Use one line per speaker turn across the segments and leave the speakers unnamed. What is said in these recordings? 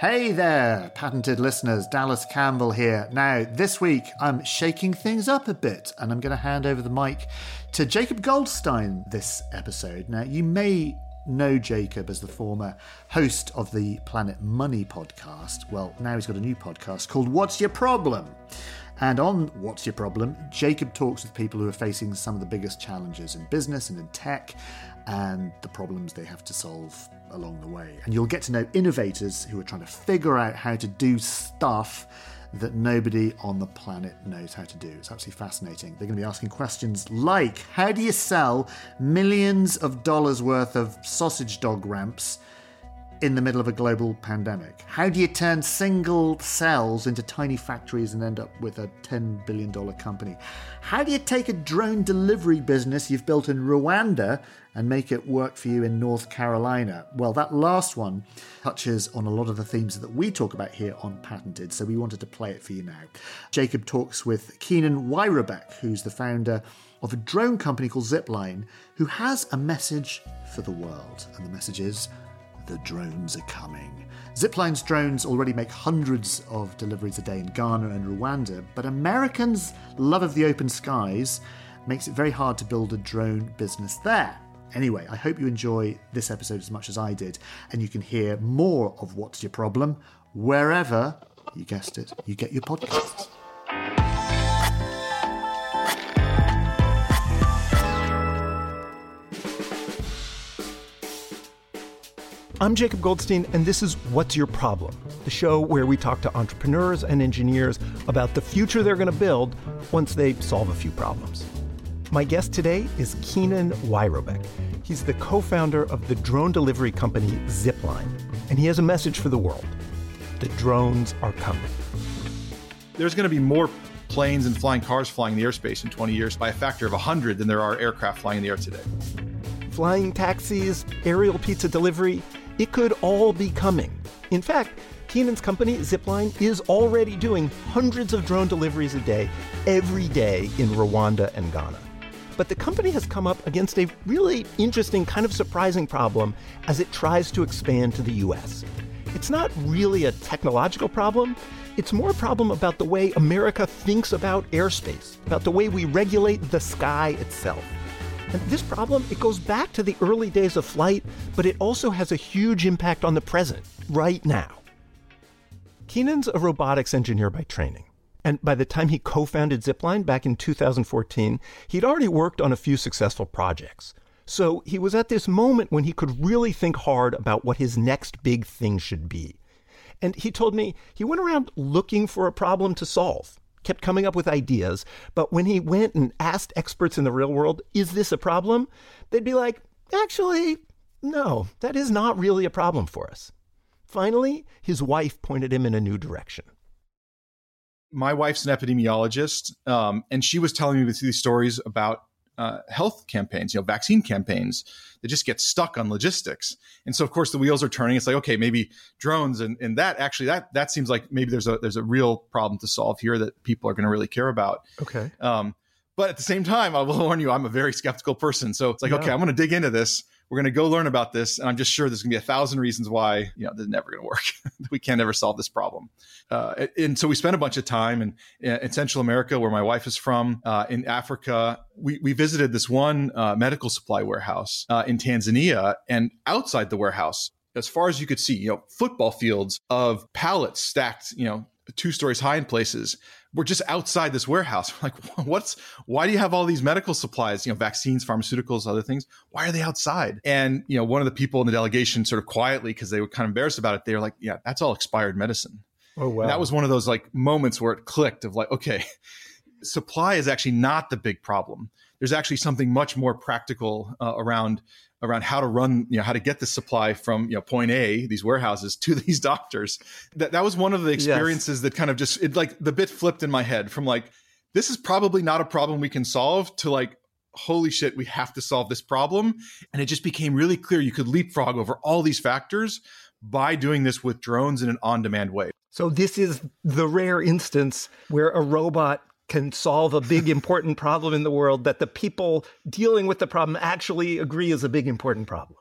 Hey there, patented listeners, Dallas Campbell here. Now, this week I'm shaking things up a bit and I'm going to hand over the mic to Jacob Goldstein this episode. Now, you may know Jacob as the former host of the Planet Money podcast. Well, now he's got a new podcast called What's Your Problem? And on What's Your Problem, Jacob talks with people who are facing some of the biggest challenges in business and in tech and the problems they have to solve along the way. And you'll get to know innovators who are trying to figure out how to do stuff that nobody on the planet knows how to do. It's absolutely fascinating. They're going to be asking questions like how do you sell millions of dollars worth of sausage dog ramps in the middle of a global pandemic? How do you turn single cells into tiny factories and end up with a $10 billion company? How do you take a drone delivery business you've built in Rwanda and make it work for you in North Carolina? Well, that last one touches on a lot of the themes that we talk about here on Patented, so we wanted to play it for you now. Jacob talks with Keenan Wyrobek, who's the founder of a drone company called Zipline, who has a message for the world. And the message is the drones are coming. Zipline's drones already make hundreds of deliveries a day in Ghana and Rwanda, but Americans' love of the open skies makes it very hard to build a drone business there. Anyway, I hope you enjoy this episode as much as I did, and you can hear more of What's Your Problem wherever, you guessed it, you get your podcasts.
I'm Jacob Goldstein, and this is What's Your Problem, the show where we talk to entrepreneurs and engineers about the future they're going to build once they solve a few problems. My guest today is Keenan Wyrobek. He's the co founder of the drone delivery company Zipline, and he has a message for the world the drones are coming.
There's going to be more planes and flying cars flying the airspace in 20 years by a factor of 100 than there are aircraft flying in the air today.
Flying taxis, aerial pizza delivery, it could all be coming. In fact, Keenan's company, Zipline, is already doing hundreds of drone deliveries a day, every day in Rwanda and Ghana. But the company has come up against a really interesting, kind of surprising problem as it tries to expand to the US. It's not really a technological problem, it's more a problem about the way America thinks about airspace, about the way we regulate the sky itself. And this problem, it goes back to the early days of flight, but it also has a huge impact on the present, right now. Keenan's a robotics engineer by training. And by the time he co founded Zipline back in 2014, he'd already worked on a few successful projects. So he was at this moment when he could really think hard about what his next big thing should be. And he told me he went around looking for a problem to solve kept coming up with ideas. But when he went and asked experts in the real world, is this a problem? They'd be like, actually, no, that is not really a problem for us. Finally, his wife pointed him in a new direction.
My wife's an epidemiologist, um, and she was telling me these stories about uh, health campaigns, you know, vaccine campaigns that just get stuck on logistics. And so, of course, the wheels are turning. It's like, okay, maybe drones and, and that actually that that seems like maybe there's a there's a real problem to solve here that people are going to really care about.
Okay.
Um, but at the same time, I will warn you, I'm a very skeptical person. So it's like, yeah. okay, I'm going to dig into this. We're going to go learn about this, and I'm just sure there's going to be a thousand reasons why you know this is never going to work. we can't ever solve this problem. Uh, and so we spent a bunch of time in, in Central America, where my wife is from, uh, in Africa. We, we visited this one uh, medical supply warehouse uh, in Tanzania, and outside the warehouse, as far as you could see, you know, football fields of pallets stacked, you know, two stories high in places we're just outside this warehouse. We're like, what's why do you have all these medical supplies, you know, vaccines, pharmaceuticals, other things? Why are they outside? And you know, one of the people in the delegation sort of quietly, because they were kind of embarrassed about it, they were like, Yeah, that's all expired medicine.
Oh wow.
And that was one of those like moments where it clicked of like, okay, supply is actually not the big problem. There's actually something much more practical uh, around around how to run, you know, how to get the supply from you know point A, these warehouses, to these doctors. That that was one of the experiences yes. that kind of just it like the bit flipped in my head from like this is probably not a problem we can solve to like holy shit we have to solve this problem and it just became really clear you could leapfrog over all these factors by doing this with drones in an on-demand way
so this is the rare instance where a robot can solve a big important problem in the world that the people dealing with the problem actually agree is a big important problem.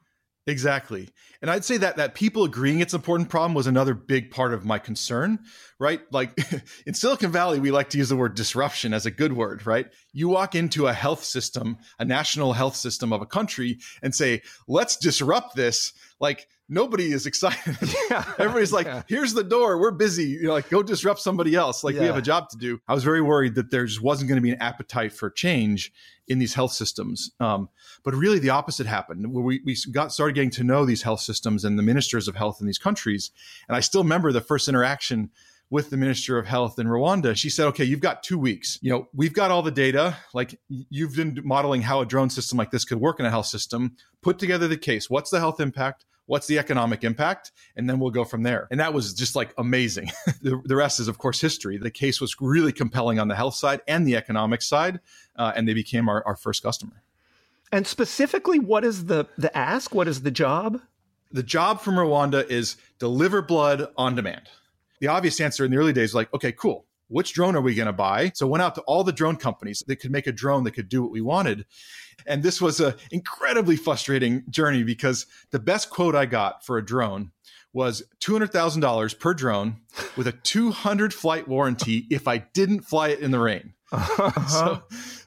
Exactly. And I'd say that that people agreeing it's an important problem was another big part of my concern, right? Like in Silicon Valley, we like to use the word disruption as a good word, right? You walk into a health system, a national health system of a country and say, let's disrupt this. Like nobody is excited. Yeah. Everybody's like, yeah. here's the door. We're busy. You know, like go disrupt somebody else. Like yeah. we have a job to do. I was very worried that there just wasn't going to be an appetite for change in these health systems. Um, but really the opposite happened where we, we got started getting to know these health systems and the ministers of health in these countries. And I still remember the first interaction with the minister of health in Rwanda. She said, okay, you've got two weeks. You know, we've got all the data. Like you've been modeling how a drone system like this could work in a health system. Put together the case. What's the health impact? What's the economic impact? And then we'll go from there. And that was just like amazing. the, the, rest is, of course, history. The case was really compelling on the health side and the economic side. Uh, and they became our, our first customer.
And specifically, what is the, the ask? What is the job?
The job from Rwanda is deliver blood on demand. The obvious answer in the early days was like, okay, cool. Which drone are we going to buy? So went out to all the drone companies that could make a drone that could do what we wanted. And this was an incredibly frustrating journey because the best quote I got for a drone was $200,000 per drone with a 200 flight warranty if I didn't fly it in the rain. Uh-huh. So,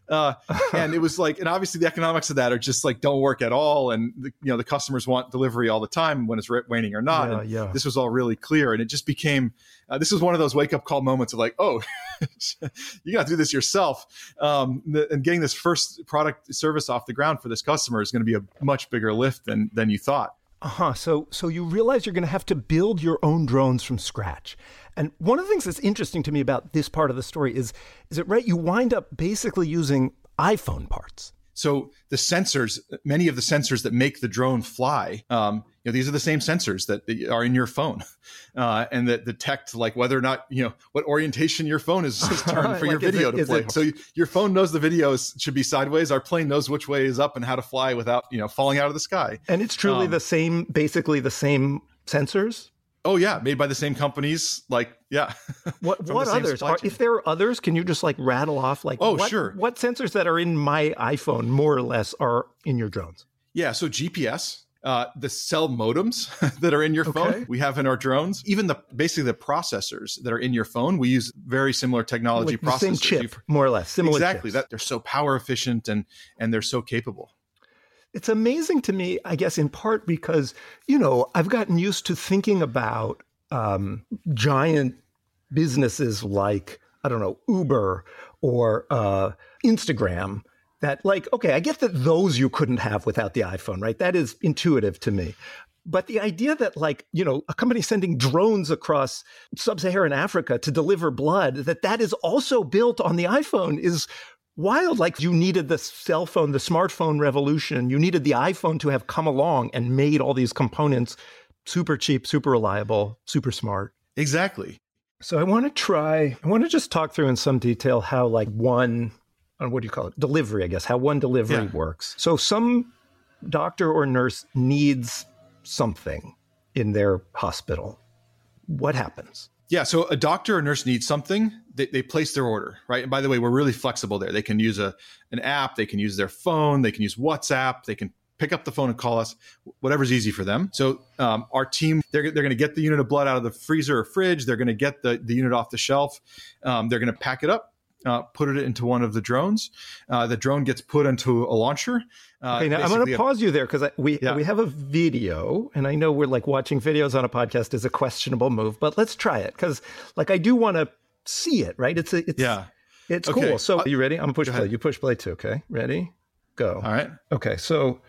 uh, and it was like, and obviously the economics of that are just like don't work at all, and the, you know the customers want delivery all the time when it's raining or not. Yeah, yeah. This was all really clear, and it just became. Uh, this was one of those wake up call moments of like, oh, you got to do this yourself, um, and getting this first product service off the ground for this customer is going to be a much bigger lift than than you thought.
Uh huh. So so you realize you're going to have to build your own drones from scratch. And one of the things that's interesting to me about this part of the story is is it right you wind up basically using iPhone parts.
So the sensors, many of the sensors that make the drone fly, um, you know, these are the same sensors that are in your phone, uh, and that detect like whether or not you know what orientation your phone is, is turned for like your video it, to play. It, so your phone knows the video should be sideways. Our plane knows which way is up and how to fly without you know falling out of the sky.
And it's truly um, the same, basically the same sensors.
Oh yeah, made by the same companies. Like yeah.
What what others? Are, if there are others, can you just like rattle off like?
Oh
what,
sure.
What sensors that are in my iPhone more or less are in your drones?
Yeah. So GPS. Uh, the cell modems that are in your phone okay. we have in our drones even the basically the processors that are in your phone we use very similar technology like processors
same chip more or less similar
exactly
chips.
that they're so power efficient and and they're so capable
it's amazing to me, I guess, in part because, you know, I've gotten used to thinking about um, giant businesses like, I don't know, Uber or uh, Instagram that, like, okay, I get that those you couldn't have without the iPhone, right? That is intuitive to me. But the idea that, like, you know, a company sending drones across sub Saharan Africa to deliver blood, that that is also built on the iPhone is wild. Like you needed the cell phone, the smartphone revolution. You needed the iPhone to have come along and made all these components super cheap, super reliable, super smart.
Exactly.
So I want to try, I want to just talk through in some detail how like one, uh, what do you call it? Delivery, I guess, how one delivery yeah. works. So some doctor or nurse needs something in their hospital. What happens?
Yeah, so a doctor or nurse needs something, they, they, place their order, right? And by the way, we're really flexible there. They can use a an app, they can use their phone, they can use WhatsApp, they can pick up the phone and call us, whatever's easy for them. So um, our team, they're, they're going to get the unit of blood out of the freezer or fridge. They're going to get the, the unit off the shelf. Um, they're going to pack it up uh, put it into one of the drones. Uh, the drone gets put into a launcher.
Uh, okay, now I'm going to pause you there because we yeah. we have a video, and I know we're like watching videos on a podcast is a questionable move, but let's try it because like I do want to see it. Right? It's a, it's
yeah,
it's okay. cool. So are you ready? I'm gonna push play. You push play too. Okay, ready? Go.
All right.
Okay, so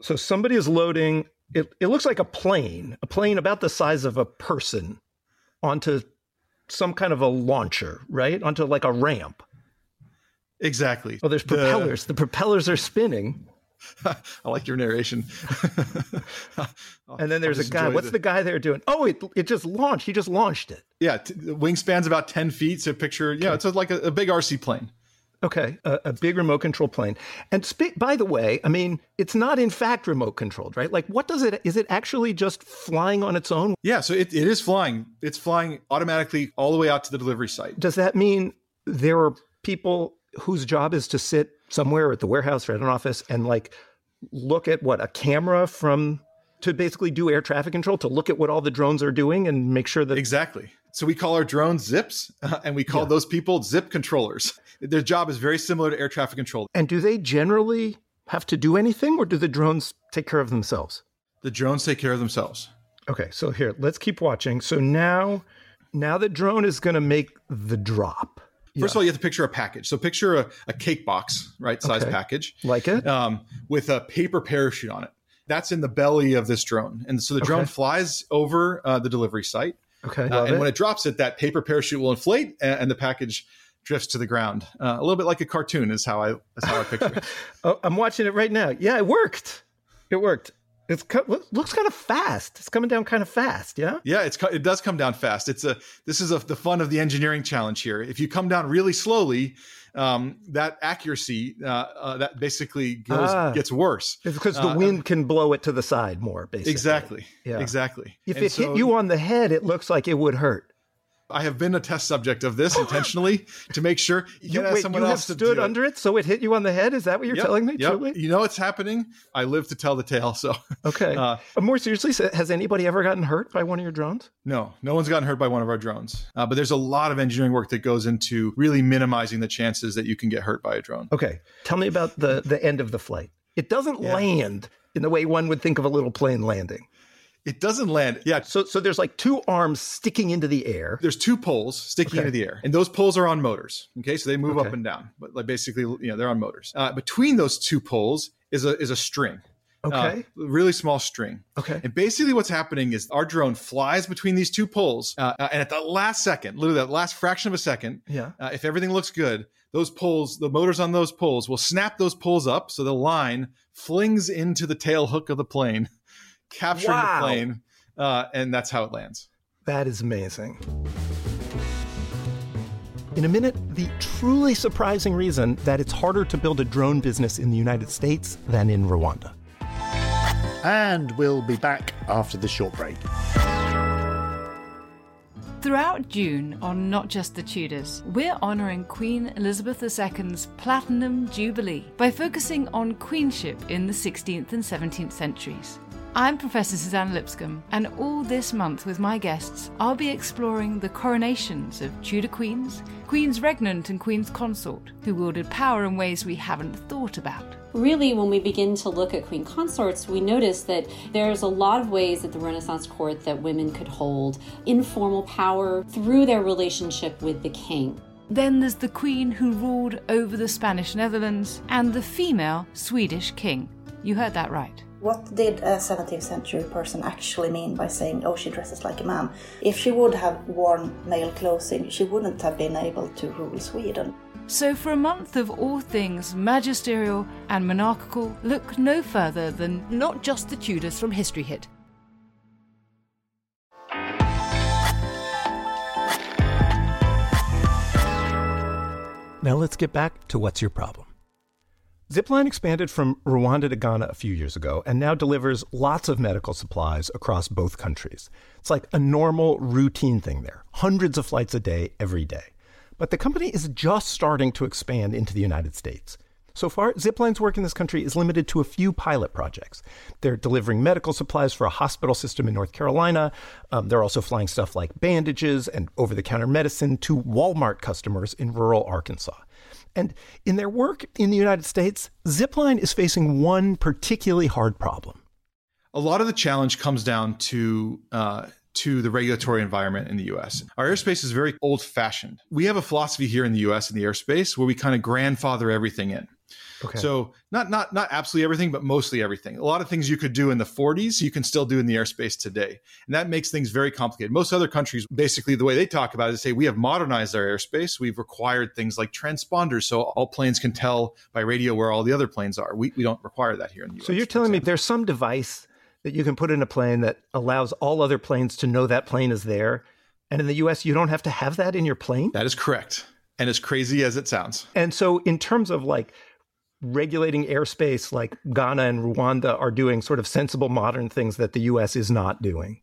so somebody is loading. It it looks like a plane, a plane about the size of a person, onto some kind of a launcher, right? Onto like a ramp.
Exactly.
Oh, there's propellers. The, the propellers are spinning.
I like your narration.
and then there's a guy. What's the... the... guy there doing? Oh, it it just launched. He just launched it.
Yeah, t- wingspan's about ten feet. So picture, yeah, okay. it's a, like a, a, big RC plane.
Okay, a, a, big remote control plane. And sp- by the way, I mean it's not in fact remote controlled, right? Like, what does it? Is it actually just flying on its own?
Yeah, so it, it is flying. It's flying automatically all the way out to the delivery site.
Does that mean there are people whose job is to sit somewhere at the warehouse or at an office and like look at what a camera from to basically do air traffic control, to look at what all the drones are doing and make sure that.
Exactly. So we call our drones zips, uh, and we call yeah. those people zip controllers. Their job is very similar to air traffic control.
And do they generally have to do anything, or do the drones take care of themselves?
The drones take care of themselves.
Okay, so here, let's keep watching. So now, now the drone is going to make the drop.
First yeah. of all, you have to picture a package. So picture a, a cake box, right, size okay. package,
like it,
um, with a paper parachute on it. That's in the belly of this drone, and so the drone okay. flies over uh, the delivery site.
Okay,
uh, and it. when it drops it, that paper parachute will inflate, and, and the package drifts to the ground. Uh, a little bit like a cartoon is how I is how I picture it.
oh, I'm watching it right now. Yeah, it worked. It worked. It's looks kind of fast. It's coming down kind of fast. Yeah.
Yeah, it's it does come down fast. It's a this is a, the fun of the engineering challenge here. If you come down really slowly, um, that accuracy uh, uh, that basically goes ah, gets worse.
It's because the uh, wind can blow it to the side more. Basically.
Exactly. Yeah. Exactly.
If and it so, hit you on the head, it looks like it would hurt.
I have been a test subject of this intentionally to make sure
you, wait, you have stood under it. so it hit you on the head. Is that what you're
yep,
telling me?
Yep.
Truly,
you know it's happening. I live to tell the tale. So
okay. Uh, more seriously, has anybody ever gotten hurt by one of your drones?
No, no one's gotten hurt by one of our drones. Uh, but there's a lot of engineering work that goes into really minimizing the chances that you can get hurt by a drone.
Okay, tell me about the the end of the flight. It doesn't yeah. land in the way one would think of a little plane landing.
It doesn't land. Yeah.
So so there's like two arms sticking into the air.
There's two poles sticking okay. into the air, and those poles are on motors. Okay, so they move okay. up and down, but like basically, you know, they're on motors. Uh, between those two poles is a is a string.
Okay.
Uh, really small string.
Okay.
And basically, what's happening is our drone flies between these two poles, uh, uh and at the last second, literally that last fraction of a second,
yeah.
Uh, if everything looks good, those poles, the motors on those poles, will snap those poles up, so the line flings into the tail hook of the plane, capturing wow. the plane uh, and that's how it lands.
That is amazing. In a minute, the truly surprising reason that it's harder to build a drone business in the United States than in Rwanda.
And we'll be back after the short break.
Throughout June, on Not Just the Tudors, we're honouring Queen Elizabeth II's Platinum Jubilee by focusing on queenship in the 16th and 17th centuries. I'm Professor Suzannah Lipscomb, and all this month with my guests, I'll be exploring the coronations of Tudor queens, queens regnant, and queens consort, who wielded power in ways we haven't thought about.
Really, when we begin to look at queen consorts, we notice that there's a lot of ways at the Renaissance court that women could hold informal power through their relationship with the king.
Then there's the queen who ruled over the Spanish Netherlands and the female Swedish king. You heard that right.
What did a 17th century person actually mean by saying, oh, she dresses like a man? If she would have worn male clothing, she wouldn't have been able to rule Sweden.
So, for a month of all things magisterial and monarchical, look no further than Not Just the Tudors from History Hit.
Now let's get back to what's your problem. Zipline expanded from Rwanda to Ghana a few years ago and now delivers lots of medical supplies across both countries. It's like a normal, routine thing there hundreds of flights a day, every day. But the company is just starting to expand into the United States. So far, Zipline's work in this country is limited to a few pilot projects. They're delivering medical supplies for a hospital system in North Carolina. Um, they're also flying stuff like bandages and over the counter medicine to Walmart customers in rural Arkansas. And in their work in the United States, Zipline is facing one particularly hard problem.
A lot of the challenge comes down to uh, to the regulatory environment in the US. Our airspace is very old fashioned. We have a philosophy here in the US in the airspace where we kind of grandfather everything in. Okay. So not not not absolutely everything, but mostly everything. A lot of things you could do in the 40s, you can still do in the airspace today, and that makes things very complicated. Most other countries, basically, the way they talk about it is say we have modernized our airspace. We've required things like transponders, so all planes can tell by radio where all the other planes are. We we don't require that here in the U.S.
So you're telling me there's some device that you can put in a plane that allows all other planes to know that plane is there, and in the U.S. you don't have to have that in your plane.
That is correct. And as crazy as it sounds.
And so, in terms of like regulating airspace like Ghana and Rwanda are doing sort of sensible modern things that the US is not doing.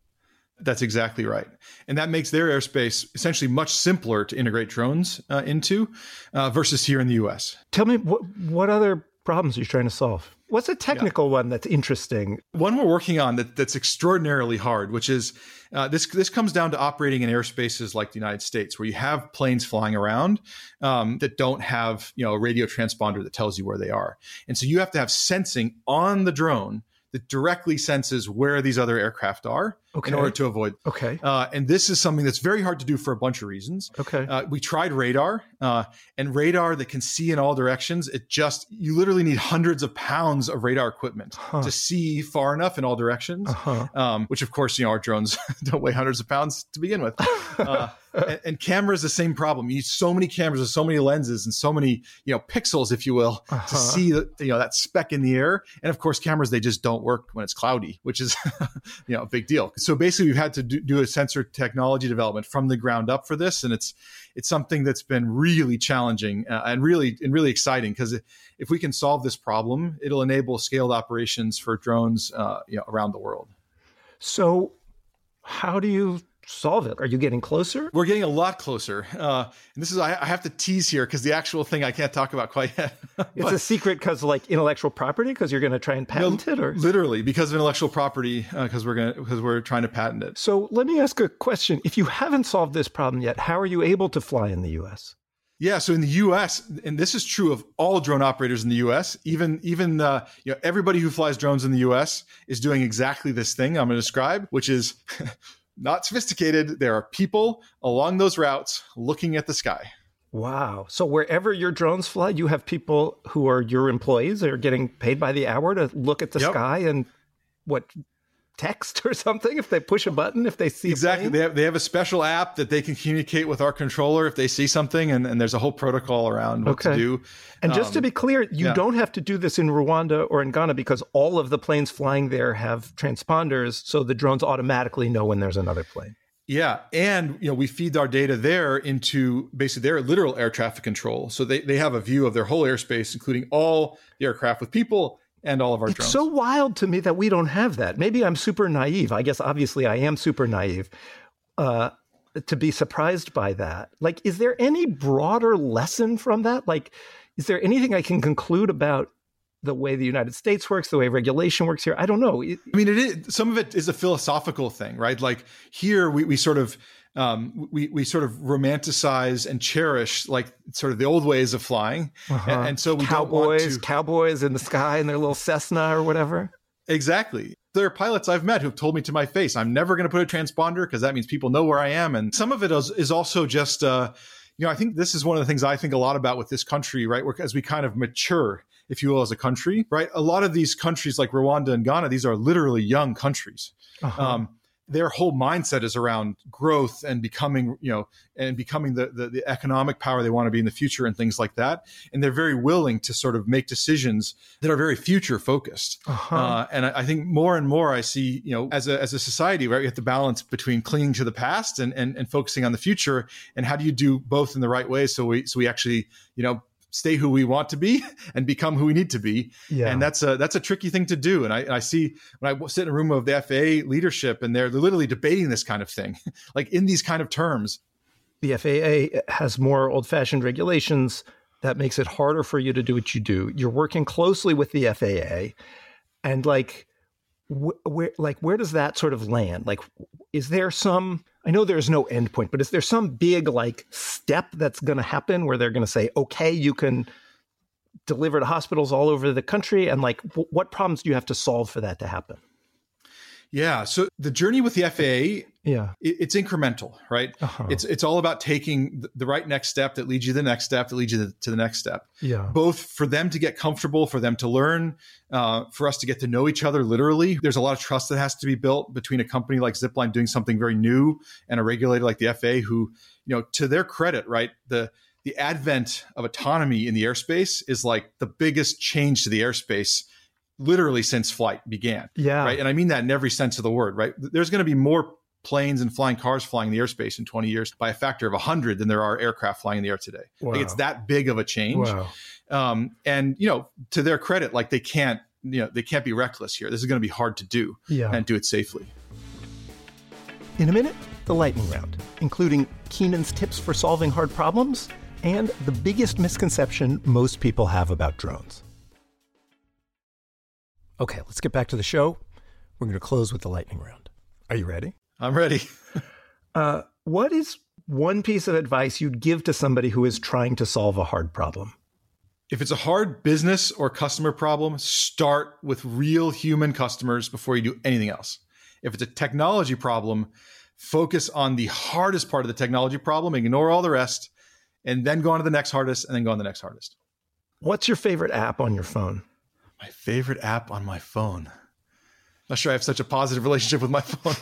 That's exactly right. And that makes their airspace essentially much simpler to integrate drones uh, into uh, versus here in the US.
Tell me what, what other problems you're trying to solve? What's a technical yeah. one that's interesting?
One we're working on that, that's extraordinarily hard, which is uh, this. This comes down to operating in airspaces like the United States, where you have planes flying around um, that don't have you know a radio transponder that tells you where they are, and so you have to have sensing on the drone that directly senses where these other aircraft are okay. in order to avoid.
Okay.
Uh, and this is something that's very hard to do for a bunch of reasons.
Okay.
Uh, we tried radar, uh, and radar that can see in all directions. It just you literally need hundreds of pounds of radar equipment huh. to see far enough in all directions. Uh-huh. Um, which, of course, you know our drones don't weigh hundreds of pounds to begin with. Uh, and, and cameras the same problem. You need so many cameras with so many lenses and so many you know pixels, if you will, uh-huh. to see the, you know that speck in the air. And of course, cameras they just don't work when it's cloudy, which is you know a big deal. So basically, we've had to do, do a sensor technology development from the ground up for this, and it's it's something that's been really challenging uh, and really and really exciting because if we can solve this problem, it'll enable scaled operations for drones uh, you know, around the world.
So, how do you solve it? Are you getting closer?
We're getting a lot closer. Uh, and this is, I, I, have to tease here because the actual thing I can't talk about quite yet.
it's a secret because like intellectual property because you're going to try and patent it or
literally because of intellectual property because uh, we're going to, because we're trying to patent it.
So let me ask a question. If you haven't solved this problem yet, how are you able to fly in the U.S.?
Yeah, so in the U.S., and this is true of all drone operators in the U.S., even even uh, you know everybody who flies drones in the U.S. is doing exactly this thing I'm going to describe, which is not sophisticated. There are people along those routes looking at the sky.
Wow. So wherever your drones fly, you have people who are your employees that are getting paid by the hour to look at the yep. sky and what text or something if they push a button if they see
exactly they have, they have a special app that they can communicate with our controller if they see something and, and there's a whole protocol around what okay. to do
and um, just to um, be clear you yeah. don't have to do this in rwanda or in ghana because all of the planes flying there have transponders so the drones automatically know when there's another plane
yeah, and you know we feed our data there into basically their literal air traffic control. So they, they have a view of their whole airspace, including all the aircraft with people and all of our
it's
drones.
so wild to me that we don't have that. Maybe I'm super naive. I guess obviously I am super naive uh, to be surprised by that. Like, is there any broader lesson from that? Like, is there anything I can conclude about the way the United States works, the way regulation works here? I don't know. I
mean, it is some of it is a philosophical thing, right? Like here, we we sort of um, we we sort of romanticize and cherish like sort of the old ways of flying, uh-huh. and, and, so we
cowboys,
to...
cowboys in the sky in their little Cessna or whatever.
Exactly. There are pilots I've met who've told me to my face, "I'm never going to put a transponder because that means people know where I am." And some of it is, is also just, uh, you know, I think this is one of the things I think a lot about with this country, right? As we kind of mature, if you will, as a country, right? A lot of these countries like Rwanda and Ghana, these are literally young countries. Uh-huh. Um, their whole mindset is around growth and becoming, you know, and becoming the, the, the, economic power they want to be in the future and things like that. And they're very willing to sort of make decisions that are very future focused. Uh-huh. Uh, and I, I, think more and more I see, you know, as a, as a society, right, we have to balance between clinging to the past and, and, and focusing on the future. And how do you do both in the right way? So we, so we actually, you know, stay who we want to be and become who we need to be. Yeah. And that's a that's a tricky thing to do. And I, I see when I sit in a room of the FAA leadership and they're literally debating this kind of thing, like in these kind of terms.
The FAA has more old fashioned regulations that makes it harder for you to do what you do. You're working closely with the FAA, and like, wh- where like where does that sort of land? Like, is there some I know there's no endpoint, but is there some big like step that's going to happen where they're going to say, okay, you can deliver to hospitals all over the country? And like, w- what problems do you have to solve for that to happen?
Yeah. So the journey with the FAA,
yeah,
it, it's incremental, right? Uh-huh. It's it's all about taking the, the right next step that leads you to the next step that leads you to, to, the next step.
Yeah.
Both for them to get comfortable, for them to learn, uh, for us to get to know each other. Literally, there's a lot of trust that has to be built between a company like Zipline doing something very new and a regulator like the FAA, who, you know, to their credit, right, the the advent of autonomy in the airspace is like the biggest change to the airspace literally since flight began.
Yeah.
Right. And I mean that in every sense of the word, right? There's going to be more planes and flying cars flying in the airspace in 20 years by a factor of 100 than there are aircraft flying in the air today. Wow. Like it's that big of a change.
Wow.
Um, and, you know, to their credit, like they can't, you know, they can't be reckless here. This is going to be hard to do
yeah.
and do it safely.
In a minute, the lightning round, including Keenan's tips for solving hard problems and the biggest misconception most people have about drones. Okay, let's get back to the show. We're going to close with the lightning round. Are you ready?
I'm ready.
uh, what is one piece of advice you'd give to somebody who is trying to solve a hard problem?
If it's a hard business or customer problem, start with real human customers before you do anything else. If it's a technology problem, focus on the hardest part of the technology problem, ignore all the rest, and then go on to the next hardest, and then go on the next hardest.
What's your favorite app on your phone?
My favorite app on my phone. Not sure I have such a positive relationship with my phone.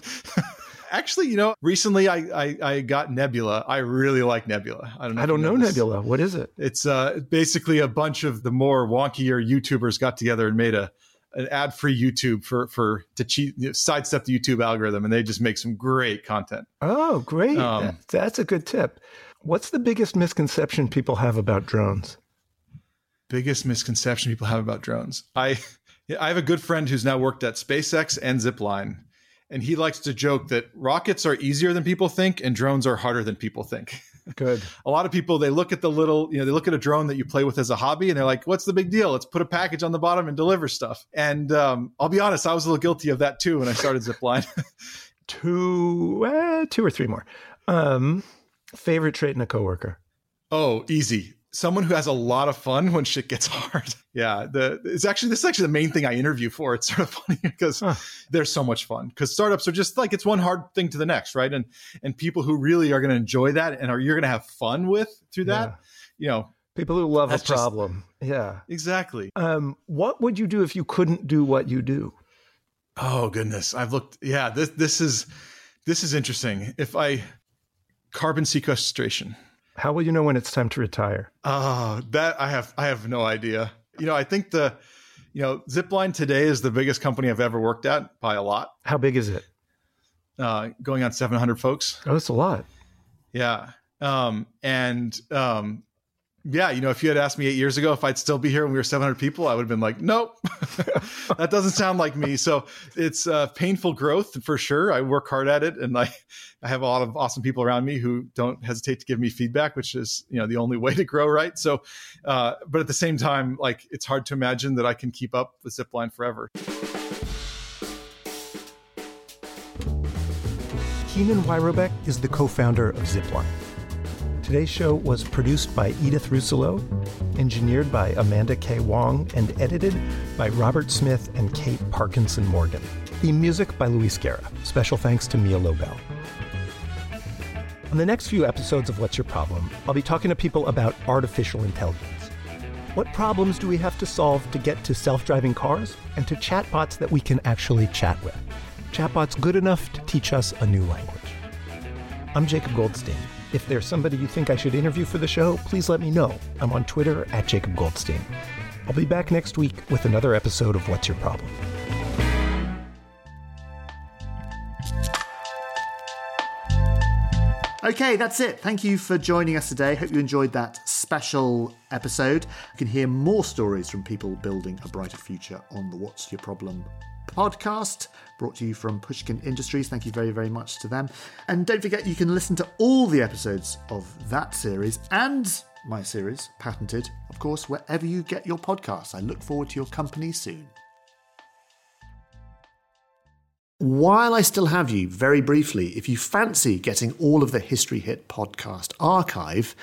Actually, you know, recently I, I, I got Nebula. I really like Nebula.
I don't know. I don't know, know Nebula. What is it?
It's uh, basically a bunch of the more wonkier YouTubers got together and made a an ad free YouTube for for to cheat you know, sidestep the YouTube algorithm, and they just make some great content.
Oh, great! Um, That's a good tip. What's the biggest misconception people have about drones?
Biggest misconception people have about drones. I I have a good friend who's now worked at SpaceX and Zipline, and he likes to joke that rockets are easier than people think and drones are harder than people think.
Good.
a lot of people they look at the little, you know, they look at a drone that you play with as a hobby and they're like, "What's the big deal? Let's put a package on the bottom and deliver stuff." And um, I'll be honest, I was a little guilty of that too when I started Zipline.
two, eh, two or three more. Um, favorite trait in a coworker?
Oh, easy someone who has a lot of fun when shit gets hard. yeah, the it's actually this is actually the main thing I interview for. It's sort of funny because huh. they're so much fun. Because startups are just like it's one hard thing to the next, right? And and people who really are going to enjoy that and are you're going to have fun with through that, yeah. you know,
people who love a problem. Just, yeah,
exactly.
Um, what would you do if you couldn't do what you do?
Oh goodness, I've looked. Yeah, this this is this is interesting. If I carbon sequestration
how will you know when it's time to retire?
Oh, that I have I have no idea. You know, I think the you know, Zipline today is the biggest company I've ever worked at by a lot.
How big is it?
Uh, going on 700 folks.
Oh, that's a lot.
Yeah. Um, and um, yeah, you know, if you had asked me eight years ago if I'd still be here when we were 700 people, I would have been like, nope, that doesn't sound like me. So it's uh, painful growth for sure. I work hard at it, and I, I have a lot of awesome people around me who don't hesitate to give me feedback, which is you know the only way to grow, right? So, uh, but at the same time, like it's hard to imagine that I can keep up the zipline forever.
Keenan Wyrobek is the co-founder of Zipline Today's show was produced by Edith Russolo, engineered by Amanda K. Wong, and edited by Robert Smith and Kate Parkinson Morgan. The music by Luis Guerra. Special thanks to Mia Lobel. On the next few episodes of What's Your Problem, I'll be talking to people about artificial intelligence. What problems do we have to solve to get to self driving cars and to chatbots that we can actually chat with? Chatbots good enough to teach us a new language. I'm Jacob Goldstein. If there's somebody you think I should interview for the show, please let me know. I'm on Twitter at Jacob Goldstein. I'll be back next week with another episode of What's Your Problem?
Okay, that's it. Thank you for joining us today. Hope you enjoyed that special episode. You can hear more stories from people building a brighter future on the What's Your Problem podcast brought to you from Pushkin Industries. Thank you very, very much to them. And don't forget, you can listen to all the episodes of that series and my series, Patented, of course, wherever you get your podcasts. I look forward to your company soon. While I still have you, very briefly, if you fancy getting all of the History Hit podcast archive,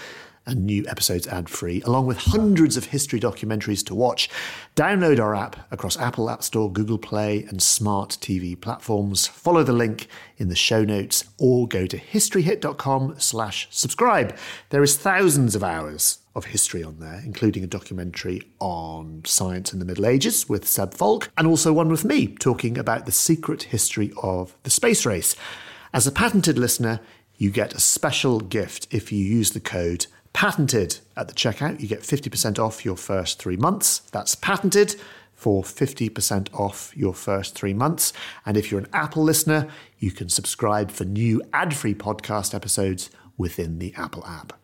and new episodes ad free, along with hundreds of history documentaries to watch. Download our app across Apple App Store, Google Play, and smart TV platforms. Follow the link in the show notes or go to historyhit.com slash subscribe. There is thousands of hours of history on there, including a documentary on science in the Middle Ages with Seb Falk, and also one with me talking about the secret history of the space race. As a patented listener, you get a special gift if you use the code patented at the checkout. You get 50% off your first three months. That's patented for 50% off your first three months. And if you're an Apple listener, you can subscribe for new ad free podcast episodes within the Apple app.